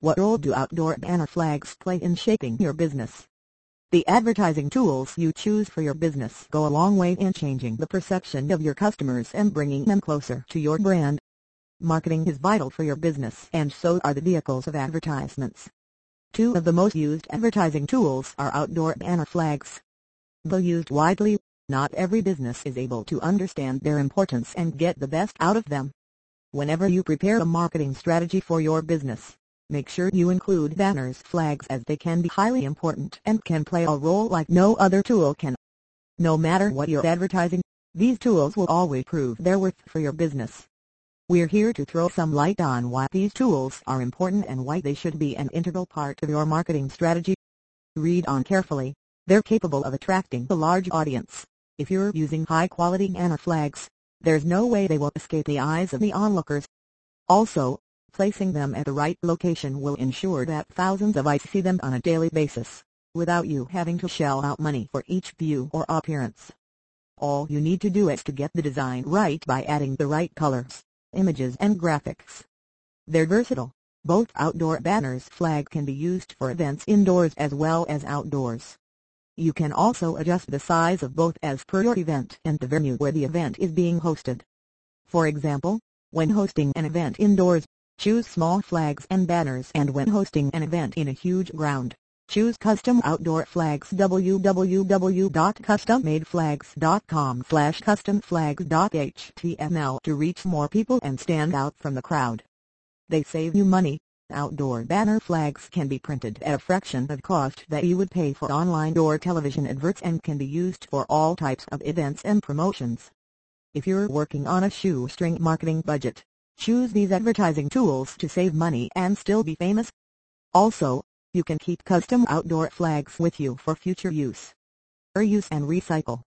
What role do outdoor banner flags play in shaping your business? The advertising tools you choose for your business go a long way in changing the perception of your customers and bringing them closer to your brand. Marketing is vital for your business and so are the vehicles of advertisements. Two of the most used advertising tools are outdoor banner flags. Though used widely, not every business is able to understand their importance and get the best out of them. Whenever you prepare a marketing strategy for your business, Make sure you include banners flags as they can be highly important and can play a role like no other tool can. No matter what you're advertising, these tools will always prove their worth for your business. We're here to throw some light on why these tools are important and why they should be an integral part of your marketing strategy. Read on carefully, they're capable of attracting a large audience. If you're using high-quality banner flags, there's no way they will escape the eyes of the onlookers. Also, Placing them at the right location will ensure that thousands of eyes see them on a daily basis, without you having to shell out money for each view or appearance. All you need to do is to get the design right by adding the right colors, images and graphics. They're versatile. Both outdoor banners flag can be used for events indoors as well as outdoors. You can also adjust the size of both as per your event and the venue where the event is being hosted. For example, when hosting an event indoors, Choose small flags and banners and when hosting an event in a huge ground, choose custom outdoor flags www.custommadeflags.com slash customflags.html to reach more people and stand out from the crowd. They save you money. Outdoor banner flags can be printed at a fraction of the cost that you would pay for online or television adverts and can be used for all types of events and promotions. If you're working on a shoestring marketing budget, Choose these advertising tools to save money and still be famous. Also, you can keep custom outdoor flags with you for future use. Reuse and recycle.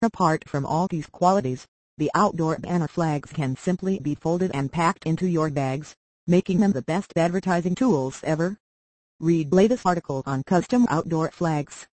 Apart from all these qualities, the outdoor banner flags can simply be folded and packed into your bags, making them the best advertising tools ever. Read latest article on custom outdoor flags.